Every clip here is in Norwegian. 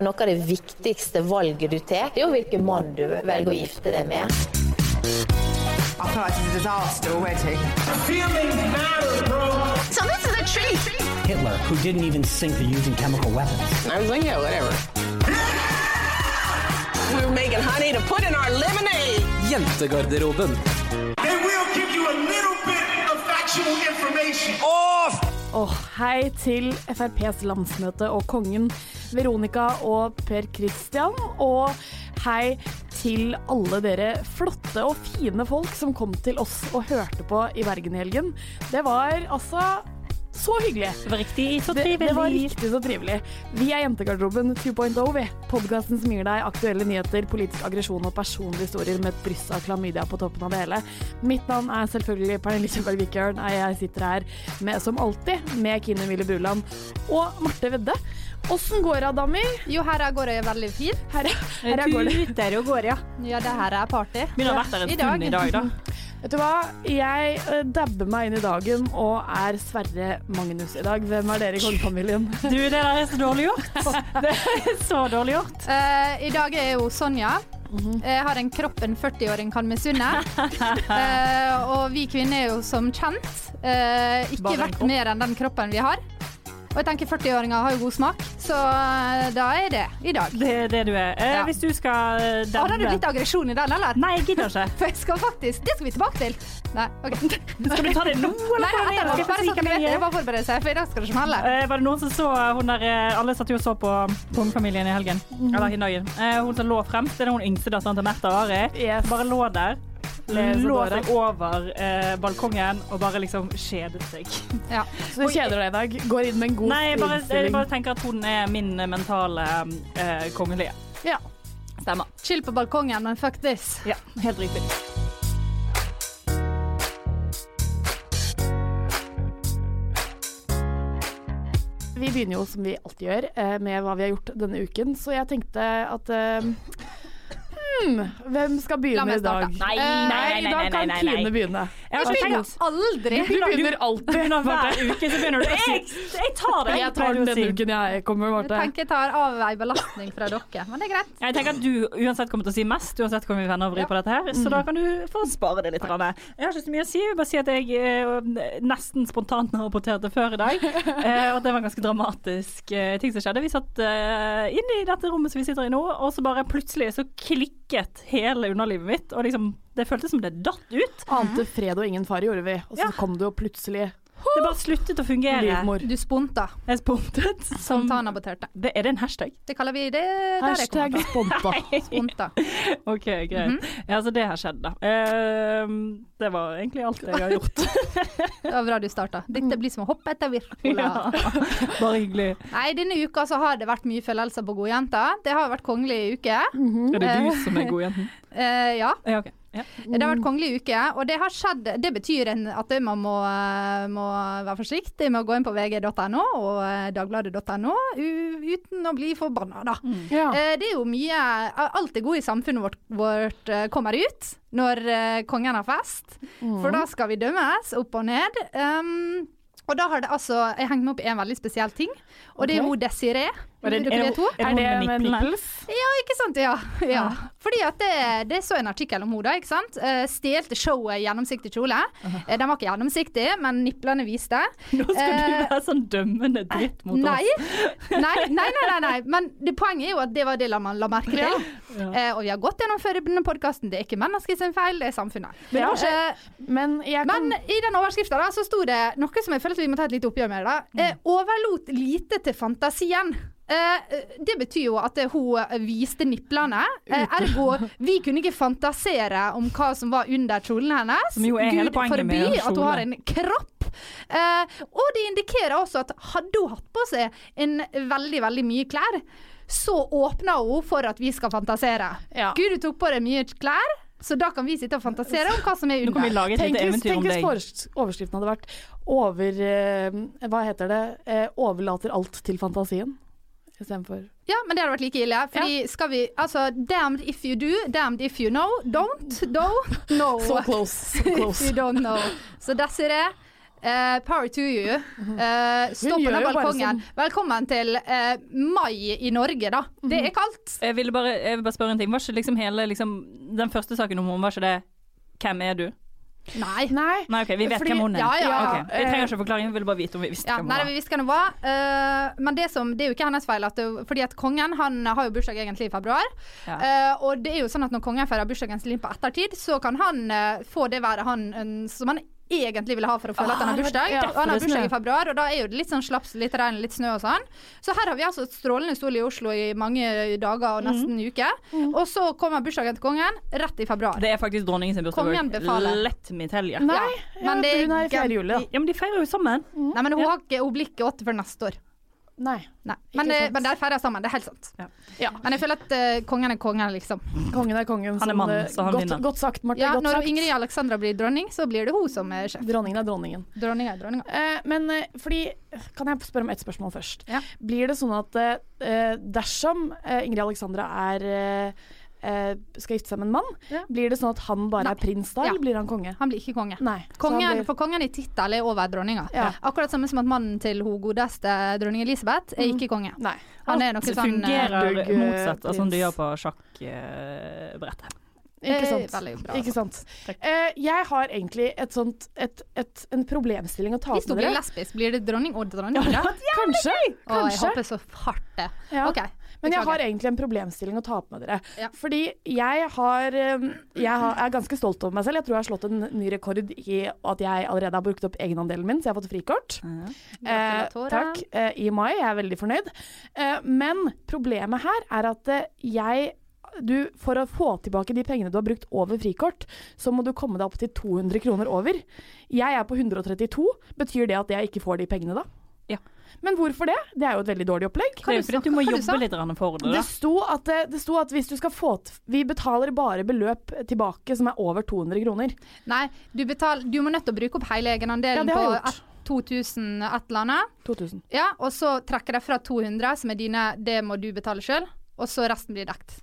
Noe av det viktigste valget du tar, er jo hvilken mann du velger å gifte deg med. I thought it was a disaster. So this is a treat. Hitler, who didn't even think of using chemical weapons. I was like, yeah, whatever. we were making honey to put in our lemonade. Jentegarderoben. They will give you a little bit of factual information. Off! Åh, hei til FrPs landsmøte og kongen Veronica og Per Christian. Og hei til alle dere flotte og fine folk som kom til oss og hørte på i Bergen i helgen. Det var altså så hyggelig. Det var riktig så Det, trivelig. det var riktig så trivelig. Vi er Jentegarderoben 2.0, vi. Podkasten som gir deg aktuelle nyheter, politisk aggresjon og personlige historier med et bryss av klamydia på toppen av det hele. Mitt navn er selvfølgelig Pernille Kjøberg Vikørn. Jeg sitter her med, som alltid med Kine Mille Bruland og Marte Vedde. Åssen går det, damer? Jo, her går det veldig fint. Her, her går det. Tuter og går, ja. Ja, det her er party. Begynner å ha vært der en stund i dag, da. Vet du hva? Jeg uh, dabber meg inn i dagen og er Sverre Magnus i dag. Hvem er dere i kongefamilien? Du, det der er så dårlig gjort. Det er så dårlig gjort. Uh, I dag er jo Sonja. Jeg har en kropp en 40-åring kan misunne. uh, og vi kvinner er jo som kjent uh, ikke verdt mer enn den kroppen vi har. Og jeg tenker 40-åringer har jo god smak, så eh, da er det i dag. Det er det du er. Eh, Ja. Hvis du skal eh, Har det dabbe litt aggresjon i den, eller? Nei, jeg gidder ikke. For jeg skal faktisk Det skal vi tilbake til. Nei, OK. Skal du ta det nå, eller? Nei, det? etterpå. Bare sånn at du vet det. Bare seg, for i dag skal det smelle. Eh, var det noen som så hun der eh, Alle satt jo og så på kongefamilien i helgen. Eller i dagen. Eh, hun som lå fremst, det er hun yngste datteren til Märtha Ari. Yes. Bare lå der. Lå seg over eh, balkongen og bare liksom kjedet seg. Ja. Så du kjeder deg i dag? Går inn med en god Nei, jeg bare, jeg bare tenker at hun er min mentale eh, kongelige. Ja. Stemmer. Chill på balkongen, men fuck this. Ja, helt riktig. Vi begynner jo som vi alltid gjør, eh, med hva vi har gjort denne uken. Så jeg tenkte at eh, hmm, Hvem skal begynne i dag? Nei, Nei, Eh, nei, nei, I dag kan nei, nei. Kine begynne. Jeg har tenkt aldri. Du begynner alltid. hver uke, så begynner du jeg, jeg tar det. Jeg tar den denne uken jeg kommer, Jeg Marte. tenker jeg tar av ei belastning fra dere, men det er greit. Jeg tenker at du uansett kommer til å si mest, uansett hvor mye venner vrir på dette her. Så da kan du få spare det litt. grann. Jeg har ikke så mye å si. Jeg vil bare si at jeg eh, nesten spontant har rapportert det før i dag. eh, og at det var en ganske dramatisk ting som skjedde. Vi satt inne i dette rommet som vi sitter i nå, og så bare plutselig så klikket hele underlivet mitt. Og liksom, det føltes som det datt ut. Ante fred og ingen fare gjorde vi, og så Ja. kom det jo plutselig Det bare sluttet å fungere. livmor. Du sponta. Jeg spontet som Spontanaborterte. det, Er det en hashtag? Det kaller vi det der Hashtag kommer sponta. Sponta. OK, greit. Ja, så det har skjedd, da. Uh, det var egentlig alt jeg har gjort. Det var bra du starta. Dette blir som å hoppe etter Wirkola. Ja, bare hyggelig. Nei, denne uka så har det vært mye følelser på godjenta. Det har vært kongelig uke. Er det du som er godjenten? Uh, ja. Ja, ok. Ja. Det har vært kongelig uke, og det har skjedd Det betyr en, at det man må, eh, må være forsiktig med å gå inn på vg.no og eh, dagbladet.no uten å bli forbanna, da. Ja. Eh, Det er jo mye Alt det gode i samfunnet vårt, vårt kommer ut når kongen har fest. For da skal vi dømmes opp og ned. Um, og da har det altså Jeg hengte meg opp i en veldig spesiell ting, og det er hun Desiree. Er det- Dere er det- er det med nipplene? nipples? Ja, ikke sant? Ja. ja. Fordi at det, det så en artikkel om henne, ikke sant. Uh, Stjelte showet gjennomsiktig kjole. Eh, den var ikke gjennomsiktig, men niplene viste. Nå skal du Eh, være sånn dømmende dritt mot Nei. oss. nei, nei, nei, nei, nei. Men det poenget er jo at det var det man la merke til. Eh, og vi har gått gjennom før denne podkasten. Det er ikke mennesket sin feil, det er samfunnet. Ja, Eh, Men jeg kan men i den overskrifta så sto det noe som jeg føler at vi må ta et lite oppgjør med. da. Eh, overlot lite til fantasien. Eh, det betyr jo at hun viste niplene. Eh, ergo, vi kunne ikke fantasere om hva som var under kjolen hennes. Som jo er hele poenget forby at hun har en kropp. Eh, og det indikerer også at hadde hun hatt på seg en veldig, veldig mye klær, så åpna hun for at vi skal fantasere. Ja. Gud, du tok på deg mye klær, så da kan vi sitte og fantasere om hva som er Nå kan vi under. lage et Tenk hvis, tenk om hvis overskriften hadde vært over Hva heter det? Overlater alt til fantasien. Istedenfor Ja, men det hadde vært like ille. Fordi skal vi Altså, damned if you do, damned if you know. Don't, don't no. So close. So if close. you don't know. Så Desiree, uh, power to you. Uh, stå på den balkongen. Som... balkongen. Velkommen til uh, mai i Norge, da. Det er kaldt. Jeg, vil bare, jeg vil bare spørre en ting. Var ikke liksom hele liksom, Den første saken om henne, var ikke det 'Hvem er du?' Nei. Nei. Nei, OK, vi vet Fordi- hvem hun er. Ja, ja, ja. Ok, Vi trenger ikke forklaring, vi ville bare vite om vi visste Ja, hvem nei, hun vi visste hvem hun var. Uh, men det, som, det er jo ikke hennes feil. At det, fordi at kongen han har jo bursdag egentlig i februar. Eh, og det er jo sånn at når kongen feirer bursdagen sin på ettertid, så kan han uh, få det være han eh, som han egentlig ville ha for å føle at han har bursdag. Ja, og han har bursdag i februar, og da er jo det litt sånn slaps, litt regn, litt snø og sånn. Så her har vi altså strålende sol i Oslo i mange dager og nesten en uke. Og så kommer bursdagen til kongen rett i februar. Det er faktisk dronningen sin bursdag. Kongen befaler. Lett mitt you. Nei, Ja, men det hun er i juli, da. Ja, men de feirer jo sammen. Nei, men hun, har ikke, hun blir ikke åtte før neste år. Nei. Nei. Men, det, men der feirer sammen, det er helt sant. Ja. Ja. Men jeg føler at uh, kongen er kongen, liksom. Kongen er kongen. Han er mann, eh, så han vinner. godt sagt, Marte. Ja, når sagt. Ingrid Alexandra blir dronning, så blir det hun som er sjef. Dronningen er dronningen. Dronningen er dronningen. Eh, men eh, fordi Kan jeg spørre om ett spørsmål først? Ja. Blir det sånn at eh, dersom eh, Ingrid Alexandra er eh, eh, skal gifte seg med en mann, Ja. blir det sånn at han bare Nei. er prins da, Ja. eller blir han konge? Han blir ikke konge. Nei. Kongen, blir- For kongen i tittel er over dronninga. Ja. Akkurat samme som at mannen til hun godeste dronning Elisabeth er ikke konge. Nei. Han er noe Det sånn eh, fungerer uh, motsatt av sånn du gjør på sjakkbrettet. Ikke eh, sant. Bra. Ikke sant. Eh, jeg har egentlig et sånt, et, et, en problemstilling å ta Hvis dere. Hvis du blir lesbisk, blir det dronning og dronning? Ja, Kanskje. Å, jeg håper så hardt det. Ja. OK. Men jeg har egentlig en problemstilling å ta opp med dere. Ja. Fordi jeg har eh, Jeg har, er ganske stolt over meg selv. Jeg tror jeg har slått en ny rekord i at jeg allerede har brukt opp egenandelen min, så jeg har fått frikort. Eh, takk. Eh, I mai. Jeg er veldig fornøyd. Eh, men problemet her er at eh, jeg du, for å få tilbake de pengene du har brukt over frikort, så må du komme deg opp til 200 kroner over. Jeg er på 132. Betyr det at jeg ikke får de pengene da? Ja. Men hvorfor det? Det er jo et veldig dårlig opplegg. Det er jo fordi at du må kan jobbe litt for det. Det sto, at, det, det sto at hvis du skal få Vi betaler bare beløp tilbake som er over 200 kroner. Nei, du, betal, du må nødt til å bruke opp hele egenandelen ja, på jeg gjort. et- 2000 et eller annet. 2000. Ja, og så trekker de fra 200, som er dine, det må du betale sjøl. Og så resten blir dekt.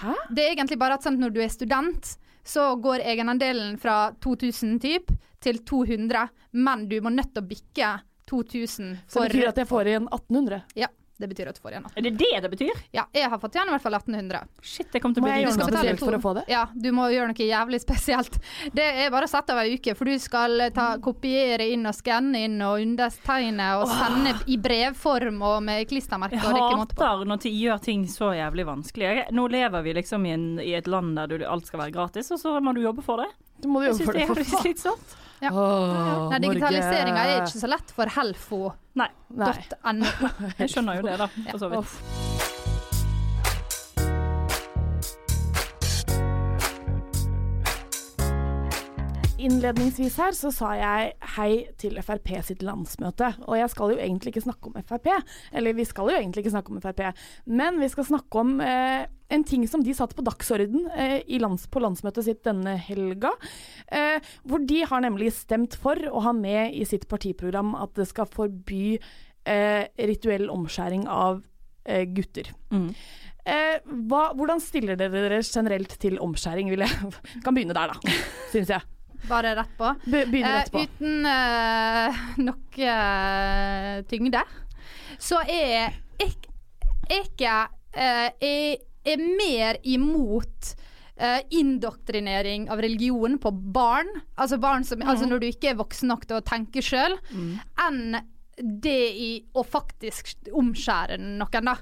Hæ? Det er egentlig bare at sant, når du er student, så går egenandelen fra 2000 typ til 200, men du må nødt til å bikke 2000 Så det betyr at jeg får igjen 1800. Ja, det betyr at du får igjen. 1800. Er det det det betyr? Ja, jeg har fått igjen i hvert fall 1800. Shit, jeg kom til å Må bli jeg gjøre noe spesielt for å få det? Ja, du må gjøre noe jævlig spesielt. Det er bare å sette av ei uke, for du skal ta, kopiere inn og skanne inn og undertegne og sende i brevform og med klistremerker. Jeg og det er måte på. hater når de gjør ting så jævlig vanskelig. Nå lever vi liksom i, en, i et land der du, alt skal være gratis, og så må du jobbe for det. Du må du jobbe for det for faen. slitsomt. Ja. Oh, Nei, Digitaliseringa er ikke så lett for helfo.no. Jeg skjønner jo det, da. For så vidt. Innledningsvis her så sa jeg hei til Frp sitt landsmøte. Og jeg skal jo egentlig ikke snakke om Frp. Eller vi skal jo egentlig ikke snakke om Frp, men vi skal snakke om eh, en ting som de satte på dagsorden eh, i lands, på landsmøtet sitt denne helga. Eh, hvor de har nemlig stemt for å ha med i sitt partiprogram at det skal forby eh, rituell omskjæring av eh, gutter. Mm. Eh, hva, hvordan stiller dere dere generelt til omskjæring? Vil jeg kan begynne der, da, syns jeg. Bare rett på. Be begynner rett på. Eh, uten eh, noe eh, tyngde. Så er jeg ikke eh, er, er mer imot Uh, indoktrinering av religion på barn, altså barn som, altså når du ikke er voksen nok til å tenke sjøl, enn det i å faktisk omskjære noen, da.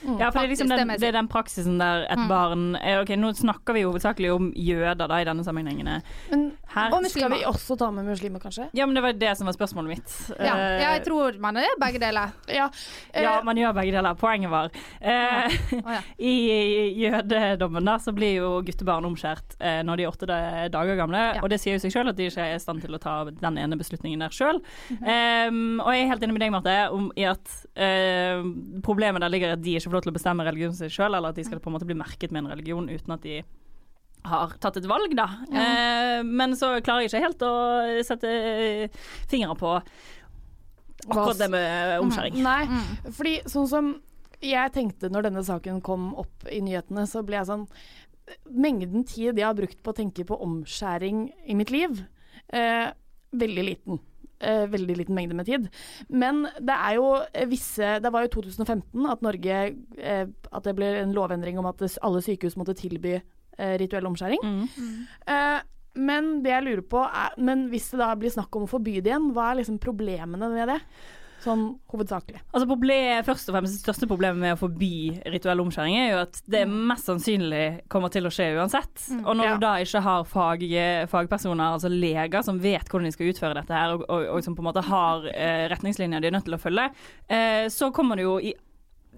Ja, for det er liksom den, det er den praksisen der et barn eh, Ok, nå snakker vi hovedsakelig om jøder da i denne sammenhengen. Men Her Og skal vi også ta med muslimer, kanskje? Ja, men det var det som var spørsmålet mitt. Ja, Eh, jeg tror man er begge deler. Ja. eh, Ja, man gjør begge deler. Poenget var ja. Oh, ja. I jødedommen da, så blir jo guttebarn omskjært eh, når de er åtte dager gamle. Og det sier jo seg selv at de ikke er i stand til å ta den ene beslutningen der sjøl. Mhm. og jeg er helt enig med deg, Marte, om i at uh, problemet der ligger at de ikke får lov til å bestemme religionen sin sjøl, eller at de skal på en måte bli merket med en religion uten at de har tatt et valg, da. Eh, men så klarer jeg ikke helt å sette eh, fingeren på akkurat det med omskjæring. Nei, Mm. fordi sånn som jeg tenkte når denne saken kom opp i nyhetene, så ble jeg sånn Mengden tid jeg har brukt på å tenke på omskjæring i mitt liv, eh, veldig liten. Eh, veldig liten mengde med tid. Men det er jo visse Det var jo 2015 at Norge eh, At det ble en lovendring om at alle sykehus måtte tilby eh, rituell omskjæring. Mm. Eh, men det jeg lurer på er Men hvis det da blir snakk om å forby det igjen, hva er liksom problemene med det? Sånn hovedsakelig. Altså problem, først og fremst Det største problemet med å forby rituell omskjæring er jo at det mest sannsynlig kommer til å skje uansett. Og når Ja. du da ikke har fag, fagpersoner, altså leger, som vet hvordan de skal utføre dette her, og, og, og som på en måte har eh, retningslinjer de er nødt til å følge, eh, så kommer det jo i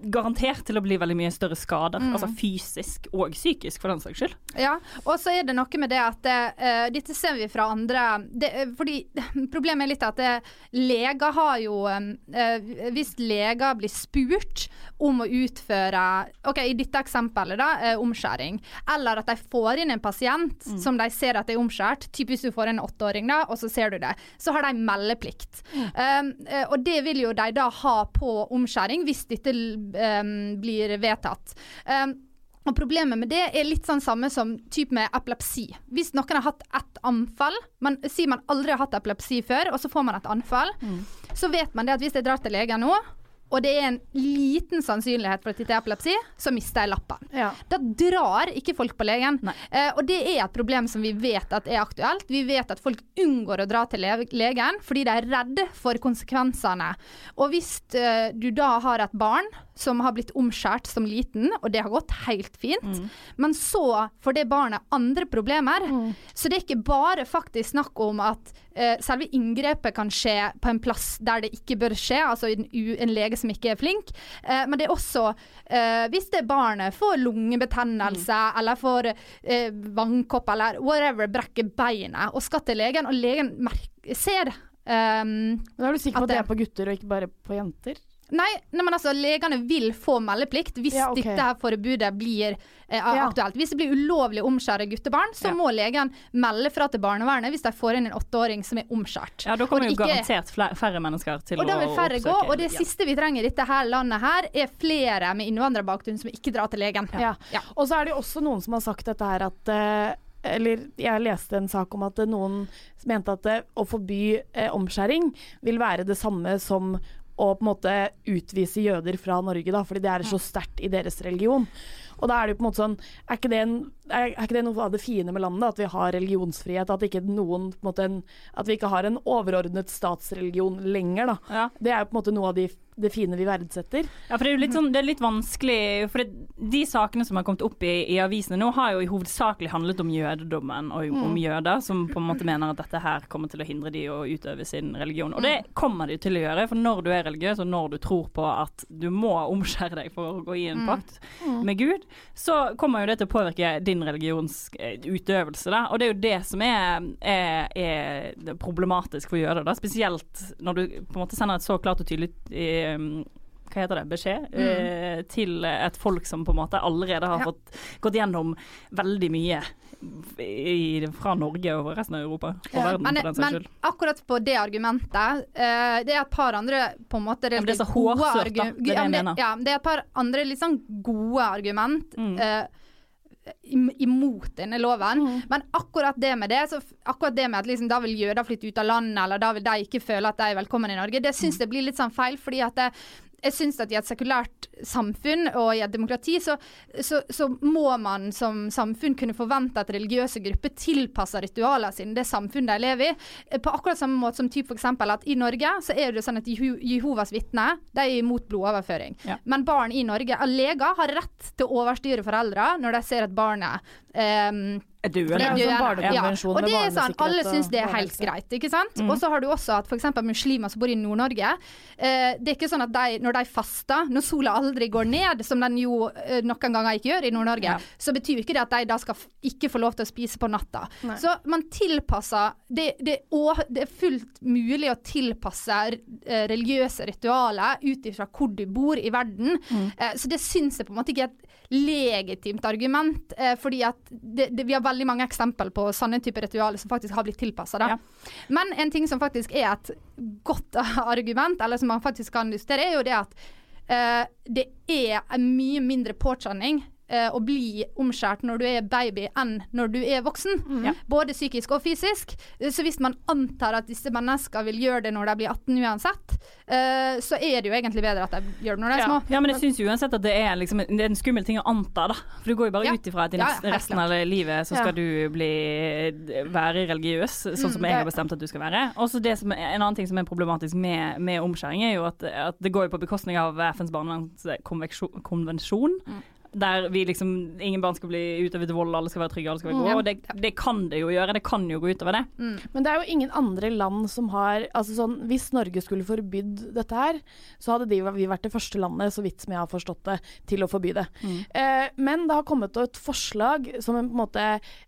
garantert til å bli veldig mye større skader. Altså fysisk og psykisk, for den saks skyld. Ja, og så er det noe med det at uh, Dette ser vi fra andre det, eh, Fordi Problemet er litt at det, leger har jo uh, Hvis leger blir spurt om å utføre Ok, i dette eksempelet, da, uh, omskjæring. Eller at de får inn en pasient som de ser at er omskjært. Typisk du får en åtteåring, da, og så ser du det. Så har de meldeplikt. Eh, og det vil jo de da ha på omskjæring hvis dette um, blir vedtatt. Um, og Problemet med det er litt sånn samme som typ med epilepsi. Hvis noen har hatt ett anfall, man sier man aldri har hatt epilepsi før, og så får man et anfall, så vet man det at hvis jeg drar til legen nå, og det er en liten sannsynlighet for at det er epilepsi, så mister jeg lappen. Ja. Da drar ikke folk på legen. Eh, og det er et problem som vi vet at er aktuelt. Vi vet at folk unngår å dra til le legen fordi de er redde for konsekvensene. Og hvis eh, du da har et barn som har blitt omskjært som liten, og det har gått helt fint, men så får det barnet andre problemer. Så det er ikke bare faktisk snakk om at uh, selve inngrepet kan skje på en plass der det ikke bør skje, altså en, en lege som ikke er flink, Uh, men det er også uh, hvis det barnet får lungebetennelse eller får vannkopp eller whatever, brekker beinet og skal til legen, og legen ser Um, da er du sikker på At det- er på gutter og ikke bare på jenter? Nei, nei, men altså, legene vil få meldeplikt hvis Ja, okay. dette her forbudet blir eh, Ja. aktuelt. Hvis det blir ulovlig å omskjære guttebarn, så Ja. må legen melde fra til barnevernet hvis de får inn en åtteåring som er omskjært. Ja, da kommer jo ikke- garantert færre mennesker til og da å vil færre gå, oppsøke og det ja. siste vi trenger i dette her landet her, er flere med innvandrerbakgrunn som ikke drar til legen. Ja. Ja. Og så er det jo også noen som har sagt dette her at eh, eller jeg leste en sak om at eh, noen mente at eh, å forby eh, omskjæring vil være det samme som å på en måte utvise jøder fra Norge, da, fordi det er så sterkt i deres religion. Og da er det jo på en måte sånn Er ikke det, en, er, er ikke det noe av det fine med landet? At vi har religionsfrihet? At, ikke noen, på en måte en, at vi ikke har en overordnet statsreligion lenger, da. Ja. Det er jo på en måte noe av de det fine vi verdsetter. Ja, for det er jo litt, sånn, det er litt vanskelig For det, de sakene som har kommet opp i, i avisene nå, har jo i hovedsakelig handlet om jødedommen og Mm. om jøder, som på en måte mener at dette her kommer til å hindre de å utøve sin religion. Og det kommer de til å gjøre, for når du er religiøs, og når du tror på at du må omskjære deg for å gå i en pakt med Gud, så kommer jo det til å påvirke din religions eh. Da. Og det er jo det som er, er, er problematisk for jøder, da. spesielt når du på en måte sender et så klart og tydelig eh, hva heter det, beskjed eh, til et folk som på en måte allerede har Ja. fått gått gjennom veldig mye i, fra Norge og resten av Europa. Og Ja, verden, men, for den saks skyld. men akkurat på det argumentet eh, Det er et par andre på en måte det er så hårsørt, da. Det er det jeg mener. Ja, det er et par andre litt sånn gode argument Mm. eh, imot denne loven. Mm. Men akkurat det med det, så akkurat det med at liksom, da vil jøder flytte ut av landet, eller da vil de ikke føle at de er velkommen i Norge, det Mm. syns jeg blir litt sånn feil. fordi at det, jeg syns at i et sekulært samfunn og i et demokrati, så, så, så må man som samfunn kunne forvente at religiøse grupper tilpasser ritualene sine det samfunnet de lever i. Eh, På akkurat samme måte som typ for eksempel at i Norge så er det sånn at Jehovas vitner de er imot blodoverføring. Ja. Men barn i Norge, leger har rett til å overstyre foreldre når de ser at barnet ehm, Du det er jo sånn barnekonvensjon Og det er sånn, alle syns det er helt greit, ikke sant? Mm. Og så har du også at f.eks. muslimer som bor i Nord-Norge. Eh, det er ikke sånn at de, når de faster, når sola aldri går ned, som den jo eh, noen ganger ikke gjør i Nord-Norge, Ja. så betyr jo ikke det at de da skal ikke få lov til å spise på natta. Nei. Så man tilpasser det, det, og det er fullt mulig å tilpasse eh, religiøse ritualer ut ifra hvor du bor i verden. Mm. Eh, så det syns jeg på en måte ikke er legitimt argument, eh, fordi at det, det, vi har veldig mange eksempel på sånne typer ritualer som faktisk har blitt tilpassa. Ja. Men en ting som faktisk er et godt argument, eller som man faktisk kan justere, er jo det at eh, det er en mye mindre påkjenning eh, å bli omskjært når du er baby enn når du er voksen. Ja. Både psykisk og fysisk. Eh, Så hvis man antar at disse menneskene vil gjøre det når de blir 18 uansett, eh, så er det jo egentlig bedre at de gjør det når de er ja. små. ja, men jeg syns uansett at det er, liksom, det er en skummel ting å anta, da. For du går jo bare Ja. ut ifra at i resten av livet så skal du bli være religiøs, sånn som Mm, jeg har bestemt at du skal være. Også det som En annen ting som er problematisk med, med omskjæring, er jo at, at det går jo på bekostning av FNs barnevernskonvensjon. Mm. Der vi liksom Ingen barn skal bli utøvet vold, alle skal være trygge, alle skal være gode. Mm, ja. Og det, det kan det jo gjøre. Det kan jo gå utover det. Men det er jo ingen andre land som har altså sånn, Hvis Norge skulle forbydd dette her, så hadde de, vi vært det første landet, så vidt som jeg har forstått det, til å forby det. Eh, men det har kommet et forslag som en på en måte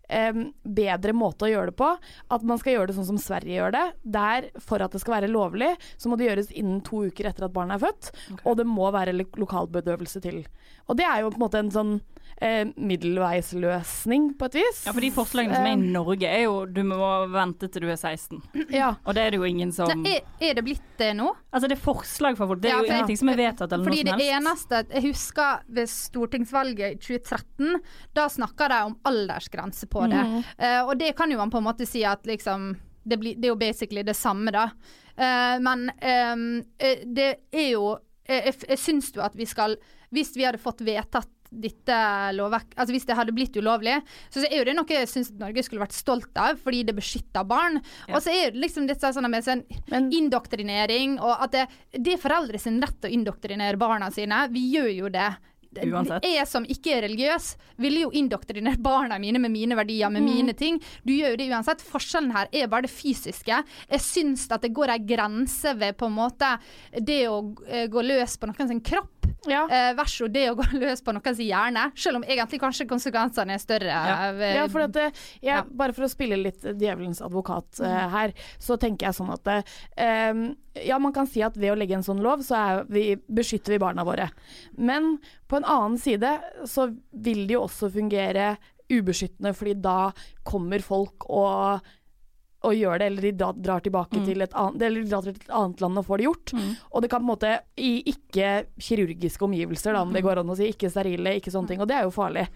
eh, bedre måte å gjøre det på. At man skal gjøre det sånn som Sverige gjør det. Der for at det skal være lovlig, så må det gjøres innen to uker etter at barnet er født. Og det må være lokalbedøvelse til. Og det er jo på en måte en sånn eh, middelveisløsning, på et vis. Ja, for de forslagene som er i Norge, er jo du må vente til du er 16. Ja. Og det er det jo ingen som Nei, er, er det blitt det nå? Altså, det er forslag fra folk. Det er Ja, jo for- ingenting som er vedtatt eller Fordi noe som helst. Fordi det eneste Jeg husker ved stortingsvalget i 2013, da snakka de om aldersgrense på det. Mm. Uh, og det kan jo man på en måte si at liksom det, blir, det er jo basically det samme, da. Uh, men ehm, eh, det er jo jeg, Jeg, jeg syns jo at vi skal Hvis vi hadde fått vedtatt dette lovverk, altså Hvis det hadde blitt ulovlig, så er jo det noe jeg syns Norge skulle vært stolt av, fordi det beskytter barn. Ja. Og så er det liksom dette sånn med sånn Men- indoktrinering, og at det, det er foreldre sin rett å indoktrinere barna sine. Vi gjør jo det. Uansett. Jeg som ikke er religiøs, ville jo indoktrinert barna mine med mine verdier, med mine ting. Du gjør jo det uansett. Forskjellen her er bare det fysiske. Jeg syns at det går ei grense ved på en måte det å eh, gå løs på noen sin kropp. Ja. Eh, versus det å gå løs på noen sin hjerne, selv om egentlig kanskje konsekvensene er større. Ja. Ja, for at jeg. Bare for å spille litt djevelens advokat eh, her, så tenker jeg sånn at em, Ja, man kan si at ved å legge en sånn lov, så er vi, beskytter vi barna våre. Men på en annen side så vil det jo også fungere ubeskyttende, fordi da kommer folk og og gjør det, eller de drar tilbake til et annet, eller drar til et annet land og får det gjort. Og det kan på en måte i ikke kirurgiske omgivelser, da, om det går an å si, ikke sterile, ikke sånne ting. Og det er jo farlig.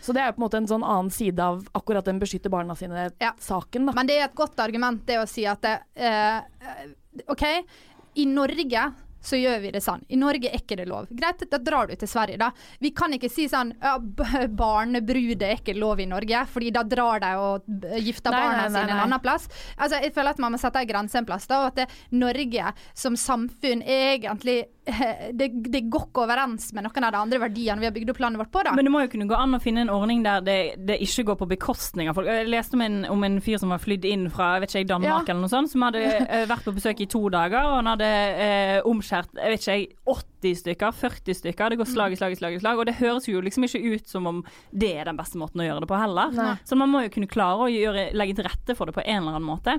Så det er jo på en måte en sånn annen side av akkurat den beskytte barna sine-saken, da. Men det er et godt argument det å si at det, eh, OK, i Norge så gjør vi det sånn. I Norge er ikke det lov. Greit, da drar du til Sverige, da. Vi kan ikke si sånn ja, barnebrud er ikke lov i Norge, fordi da drar de og gifter Nei, barna nei, nei, sine en annen plass. Altså, jeg føler at man må sette en grense en plass, da, og at det, Norge som samfunn egentlig det, det går ikke overens med noen av de andre verdiene vi har bygd opp landet vårt på. da. Men det må jo kunne gå an å finne en ordning der det, det ikke går på bekostning av folk. Jeg leste om en, om en fyr som var flydd inn fra jeg vet ikke, Danmark Ja. eller noe sånt, som hadde eh, vært på besøk i to dager, og han hadde eh, omskjært jeg vet ikke, 80 stykker, 40 stykker. Det går slag i slag i slag i slag, og det høres jo liksom ikke ut som om det er den beste måten å gjøre det på heller. Nei. Så man må jo kunne klare å gjøre, legge til rette for det på en eller annen måte.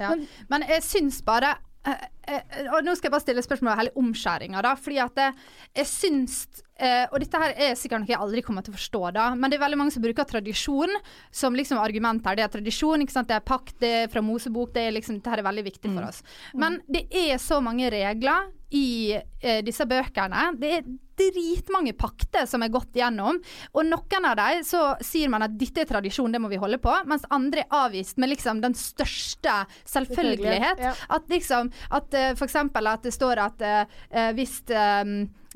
Ja. Men jeg syns bare Og nå skal jeg bare stille spørsmål om omskjæringa, da. Fordi at eh, jeg syns eh, Og dette her er sikkert noe jeg aldri kommer til å forstå, da. Men det er veldig mange som bruker tradisjon som liksom argument her. Det er tradisjon, ikke sant. Det er pakt, det er fra Mosebok. Det er liksom Dette her er veldig viktig for oss. Men det er så mange regler i eh, disse bøkene. Det er dritmange pakter som er gått gjennom. Og noen av dem så sier man at dette er tradisjon, det må vi holde på. Mens andre er avvist med liksom den største selvfølgelighet. Ja. At liksom At uh, for eksempel at det står at eh, eh, hvis eh,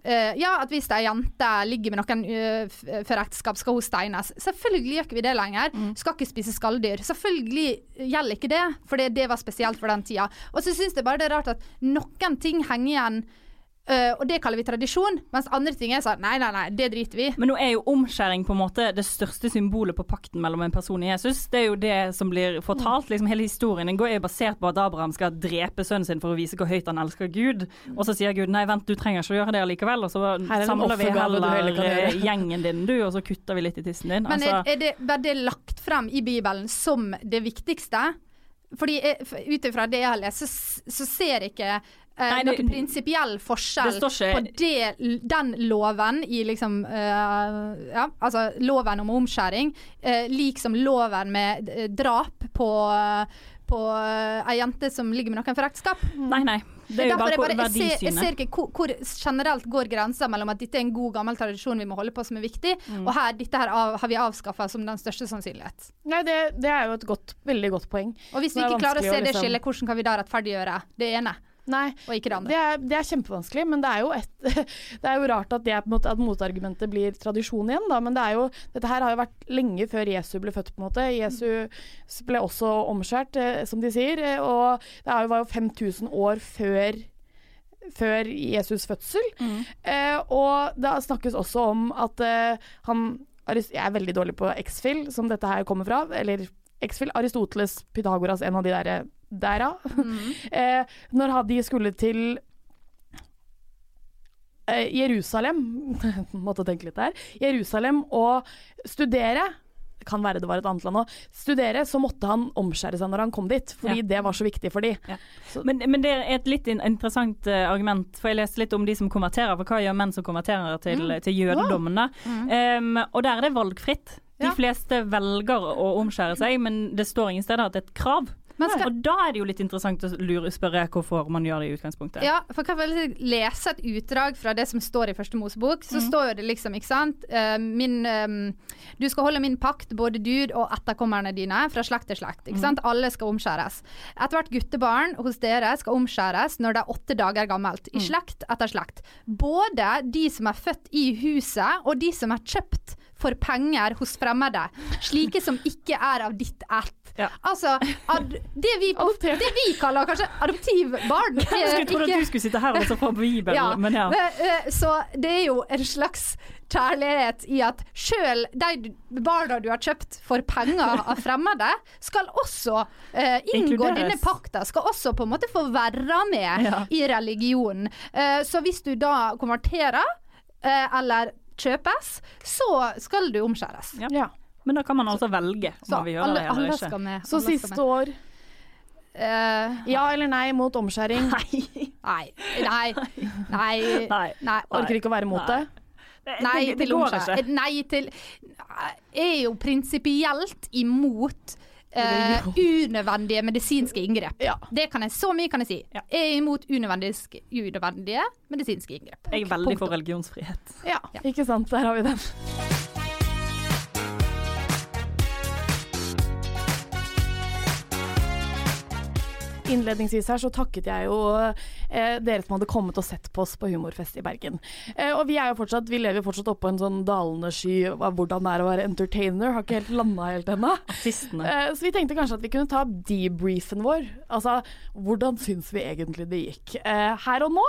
eh, ja, at hvis ei jente ligger med noen uh, før ekteskap, skal hun steines. Selvfølgelig gjør ikke vi det lenger. Skal ikke spise skalldyr. Selvfølgelig gjelder ikke det, for det, det var spesielt for den tida. Og så syns jeg bare det er rart at noen ting henger igjen, eh, og det kaller vi tradisjon, mens andre ting er sånn nei, nei, nei, det driter vi i. Men nå er jo omskjæring på en måte det største symbolet på pakten mellom en person og Jesus. Det er jo det som blir fortalt. Liksom Hele historien den går er basert på at Abraham skal drepe sønnen sin for å vise hvor høyt han elsker Gud. Og så sier Gud nei, vent, du trenger ikke å gjøre det likevel. Og så er samler vi heller eh, gjengen din, du, og så kutter vi litt i tissen din. Men Altså, er, det, er det lagt frem i Bibelen som det viktigste? Fordi jeg- ut ifra det jeg har lest, så, så ser ikke eh, Nei, noen prinsipiell forskjell Det ikke- på det, den loven i liksom eh, Ja, altså loven om omskjæring, uh, lik som loven med eh, drap på på eh, ei jente som ligger med noen for ekteskap. nei, nei. Det er jo bare, bare, jeg, ser, jeg ser ikke hvor, hvor generelt går grensa mellom at dette er en god, gammel tradisjon vi må holde på som er viktig, Mm. og her, dette her av, har vi avskaffa som den største sannsynlighet. Nei, det, det er jo et godt, veldig godt poeng. Og hvis vi ikke klarer å se å det liksom- skillet, hvordan kan vi da rettferdiggjøre det ene Nei, og ikke det andre? det er, det er kjempevanskelig, men det er jo, et, det er jo rart at, det måte, at motargumentet blir tradisjon igjen. Da. Men det er jo, dette her har jo vært lenge før Jesu ble født. på en måte. Jesu ble også omskjært, eh, som de sier. eh, Og det er jo, var jo 5000 år før før Jesus fødsel. Eh, og det snakkes også om at eh, han Jeg er veldig dårlig på X-Fill, som dette her kommer fra. Eller X-Fill, Aristoteles, Pythagoras, en av de der, der Mm. eh, når de skulle til eh, Jerusalem Måtte tenke litt der. Jerusalem og studere. Kan være det var et annet land òg. Studere, så måtte han omskjære seg når han kom dit, fordi Ja. det var så viktig for de. Ja. Men, men det er et litt interessant uh, argument, for jeg leste litt om de som konverterer. For hva gjør menn som konverterer til, Mm. til jødedommen? da? Um, og der er det valgfritt. De fleste velger å omskjære seg, men det står ingen steder at det er et krav. Skal- Og da er det jo litt interessant å lure, spørre hvorfor man gjør det i utgangspunktet. Ja, for kan jeg lese et utdrag fra det som står i første Mosebok? Så Mm. står det liksom, ikke sant eh, min, eh, Du skal holde min pakt, både du og etterkommerne dine, fra slekt til slekt. Mm. Ikke sant? Alle skal omskjæres. Ethvert guttebarn hos dere skal omskjæres når det er åtte dager gammelt. Mm. I slekt etter slekt. Både de som er født i huset, og de som er kjøpt for penger hos fremmede. Slike som ikke er av ditt ett. Ja. Altså, det, vi, det vi kaller kanskje adoptivbarn. Jeg skulle tro at du skulle sitte her og så få Bibelen, ja, men ja. Så det er jo en slags kjærlighet i at sjøl de barna du har kjøpt for penger av fremmede, skal også eh, inngå denne pakta. Skal også på en måte få være med Ja. i religionen. Eh, så hvis du da konverterer, eh, eller kjøpes, så skal du omskjæres. Ja. Ja. Men da kan man altså velge Så om vi gjør alle, det eller alle ikke. skal med. Så alle skal siste med. år uh, Ja eller nei mot omskjæring? Nei. Nei. Nei. Nei. Nei. Nei. Orker ikke å være mot det? Nei det, det til går omskjæring. ikke. Nei til Er jo prinsipielt imot eh, unødvendige medisinske inngrep. Ja. Det kan jeg, Så mye kan jeg si. Ja. Jeg er imot unødvendige, unødvendige medisinske inngrep. Jeg er veldig for Punktum. religionsfrihet. Ja, ikke sant. Der har vi den. Innledningsvis her så takket jeg jo eh, dere som hadde kommet og sett på oss på Humorfest i Bergen. Eh, og vi er jo fortsatt, vi lever jo fortsatt oppå en sånn dalende sky av hvordan det er å være entertainer. Har ikke helt landa helt ennå. Eh, så vi tenkte kanskje at vi kunne ta debriefen vår. Altså hvordan syns vi egentlig det gikk eh, her og nå?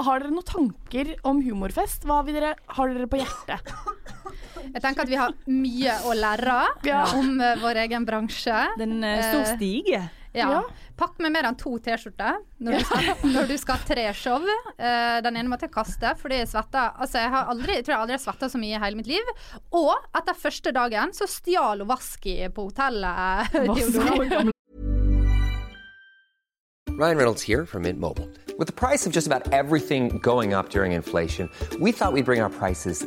Har dere noen tanker om Humorfest? Hva vil dere, har dere på hjertet? Jeg tenker at vi har mye å lære Ja. om eh, vår egen bransje. Det er en eh, stor Eh, stige. Ja. Ja. Pakk med mer enn to T-skjorter når, når du skal ha tre show. Uh, den ene måtte jeg kaste fordi jeg svetta Altså, jeg har aldri, jeg tror jeg aldri har svetta så mye i hele mitt liv. Og etter første dagen så stjal hun Vaski på hotellet. Ryan Reynolds here from Mint Mobile. With the price of just about everything going up during inflation, we thought we'd bring our prices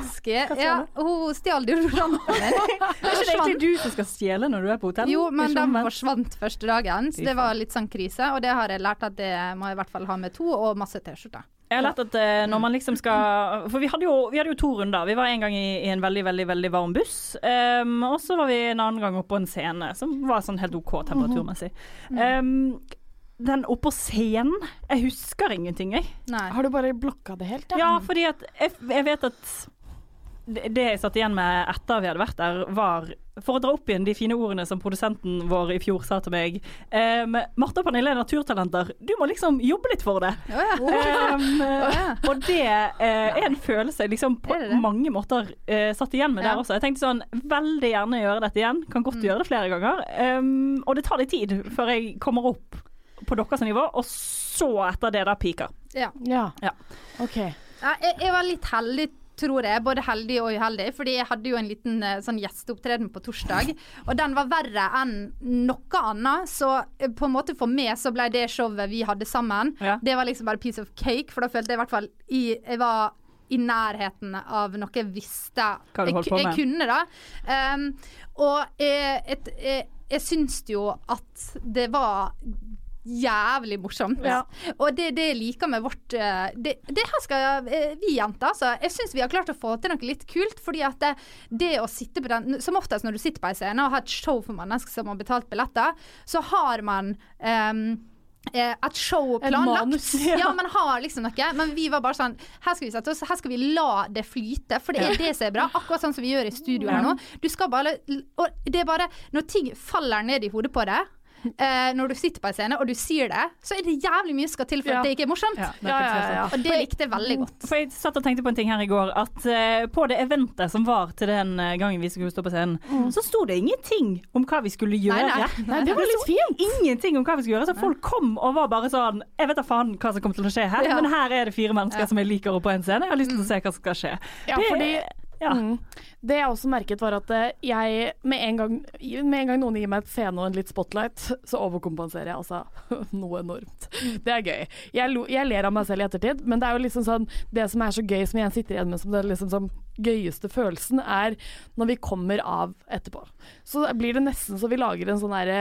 Vaski ja, hun stjal deodoranten min. Det er ikke egentlig du som skal stjele når du er på hotell. Jo, men den forsvant første dagen, så det var litt sånn krise. Og det har jeg lært at det må jeg i hvert fall ha med to, og masse T-skjorter. Jeg har lært at eh, når man liksom skal For vi hadde jo, vi hadde jo to runder. Vi var en gang i, i en veldig veldig, veldig varm buss. Um, og så var vi en annen gang oppå en scene som var sånn helt OK temperaturmessig. Um, den oppå scenen Jeg husker ingenting, jeg. Nei. Har du bare blokka det helt? Ja, fordi at jeg, jeg vet at det jeg satt igjen med etter vi hadde vært der, var For å dra opp igjen de fine ordene som produsenten vår i fjor sa til meg. Um, Marte og Pernille er naturtalenter. Du må liksom jobbe litt for det. Oh, ja. Um, og det uh, er en følelse jeg liksom på det det? mange måter uh, satt igjen med Ja. der også. Jeg tenkte sånn, veldig gjerne gjøre dette igjen. Kan godt gjøre det flere ganger. Um, og det tar litt tid før jeg kommer opp på deres nivå, og så etter det da piker. Ja. Ja. Ja. OK. Ja, jeg, jeg var litt heldig, tror jeg. Både heldig og uheldig. Fordi jeg hadde jo en liten eh, sånn gjesteopptreden på torsdag. Og den var verre enn noe annet. Så eh, på en måte for meg så ble det showet vi hadde sammen, Ja. det var liksom bare piece of cake. For da følte jeg i hvert fall i, Jeg var i nærheten av noe jeg visste jeg, jeg kunne, da. Um, og jeg, jeg, jeg, jeg syns jo at det var jævlig morsomt. Ja. Og det, det liker med vårt eh, det, det her skal eh, vi jenter, altså. Jeg syns vi har klart å få til noe litt kult. Fordi at det, det å sitte på den Som oftest når du sitter på en scene og har et show for mennesker som har betalt billetter, så har man eh, et show planlagt. manus, ja. ja. man har liksom noe. Men vi var bare sånn Her skal vi sette oss, her skal vi la det flyte. For det er det som er bra. Akkurat sånn som vi gjør i studio her nå. Du skal bare Og det er bare Når ting faller ned i hodet på deg eh, når du sitter på en scene og du sier det, så er det jævlig mye som skal til for Ja. at det ikke er morsomt. Ja, det er Ja, faktisk ja, ja. Og det likte jeg veldig godt. For jeg satt og tenkte på en ting her i går, at uh, på det eventet som var til den eh, gangen vi skulle stå på scenen, så sto det ingenting om hva vi skulle gjøre. nei. Nei, det var litt fint. Ingenting om hva vi skulle gjøre. Så folk kom og var bare sånn Jeg vet da faen hva som kommer til å skje her, Ja. men her er det fire mennesker Ja. som jeg liker å på en scene. Jeg har lyst til å se hva som skal skje. Ja, Det- fordi ja. Mm. Det jeg også merket var at eh, jeg med en, gang, med en gang noen gir meg et scene og en litt spotlight, så overkompenserer jeg altså noe enormt. Det er gøy. Jeg, jeg ler av meg selv i ettertid, men det er jo liksom sånn Det som er så gøy, som jeg sitter igjen med som det liksom som gøyeste følelsen, er når vi kommer av etterpå. Så blir det nesten så vi lager en sånn herre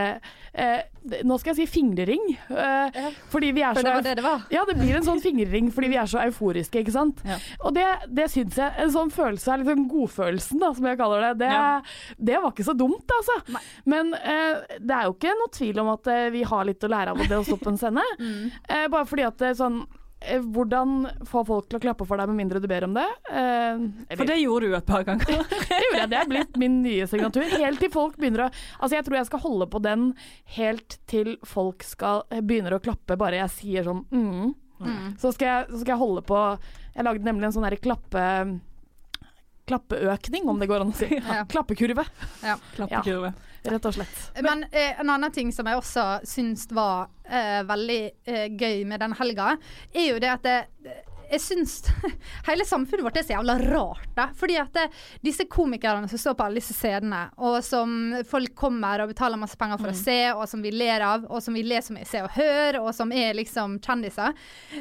eh, Nå skal jeg si fingerring. Eh, fordi vi er For så det var det det var. Ja, det blir en sånn fingerring fordi vi er så euforiske, ikke sant. Ja. Og det, det syns jeg En sånn følelse er sånn godfølelsen, da, som jeg kaller det. Det, Ja. det var ikke så dumt, altså. Men eh, det er jo ikke noe tvil om at eh, vi har litt å lære av det å stå på en scene. eh, bare fordi at det er sånn eh, hvordan få folk til å klappe for deg med mindre du ber om det? Eh, For det gjorde du et par ganger. det gjorde jeg. Det er blitt min nye signatur. Helt til folk begynner å Altså, jeg tror jeg skal holde på den helt til folk skal eh, begynner å klappe, bare jeg sier sånn mm. Så, skal jeg, så skal jeg holde på Jeg lagde nemlig en sånn herre klappe Klappeøkning, om det går an å si. Ja. Klappekurve, Ja. Klappekurve. Rett og slett. Men eh, en annen ting som jeg også syns var eh, veldig eh, gøy med den helga, er jo det at det, jeg syns hele samfunnet vårt er så jævla rart, da. Fordi at det, disse komikerne som står på alle disse scenene, og som folk kommer og betaler masse penger for å se, og som vi ler av, og som vi ler som i Se og Hør, og som er liksom kjendiser.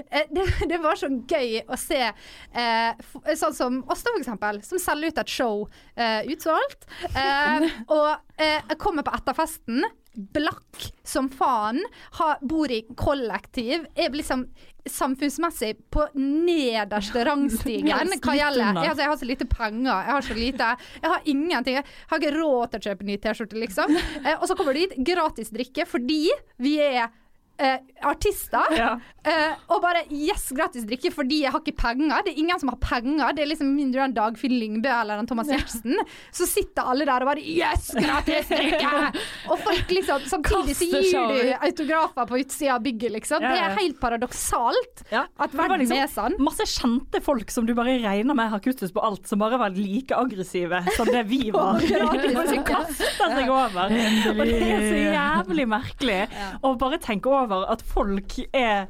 Eh, det, det var så gøy å se eh, sånn som oss, da, for eksempel, som selger ut et show eh, utsolgt. Eh, og eh, kommer på etterfesten. Blakk som faen. Har, bor i kollektiv. Er liksom samfunnsmessig på nederste rangstigen hva gjelder altså, jeg har så lite penger. Jeg har så lite Jeg har ingenting. Jeg har ikke råd til å kjøpe ny T-skjorte, liksom. Eh, og så kommer du hit gratis drikke, fordi vi er eh, artister. Ja. Eh, og bare yes, gratis drikke fordi jeg har ikke penger. Det er ingen som har penger. Det er liksom mindre enn Dagfinn Lyngbø eller en Thomas Giertsen. Så sitter alle der og bare yes, gratis drikke! og folk liksom Samtidig så gir du autografer på utsida av bygget, liksom. Ja, Det er helt paradoksalt Ja. at verden liksom er sånn. Masse kjente folk som du bare regner med har kuttet på alt, som bare var like aggressive som det vi var. kaster seg over. Og det er så jævlig merkelig å bare tenke over at folk er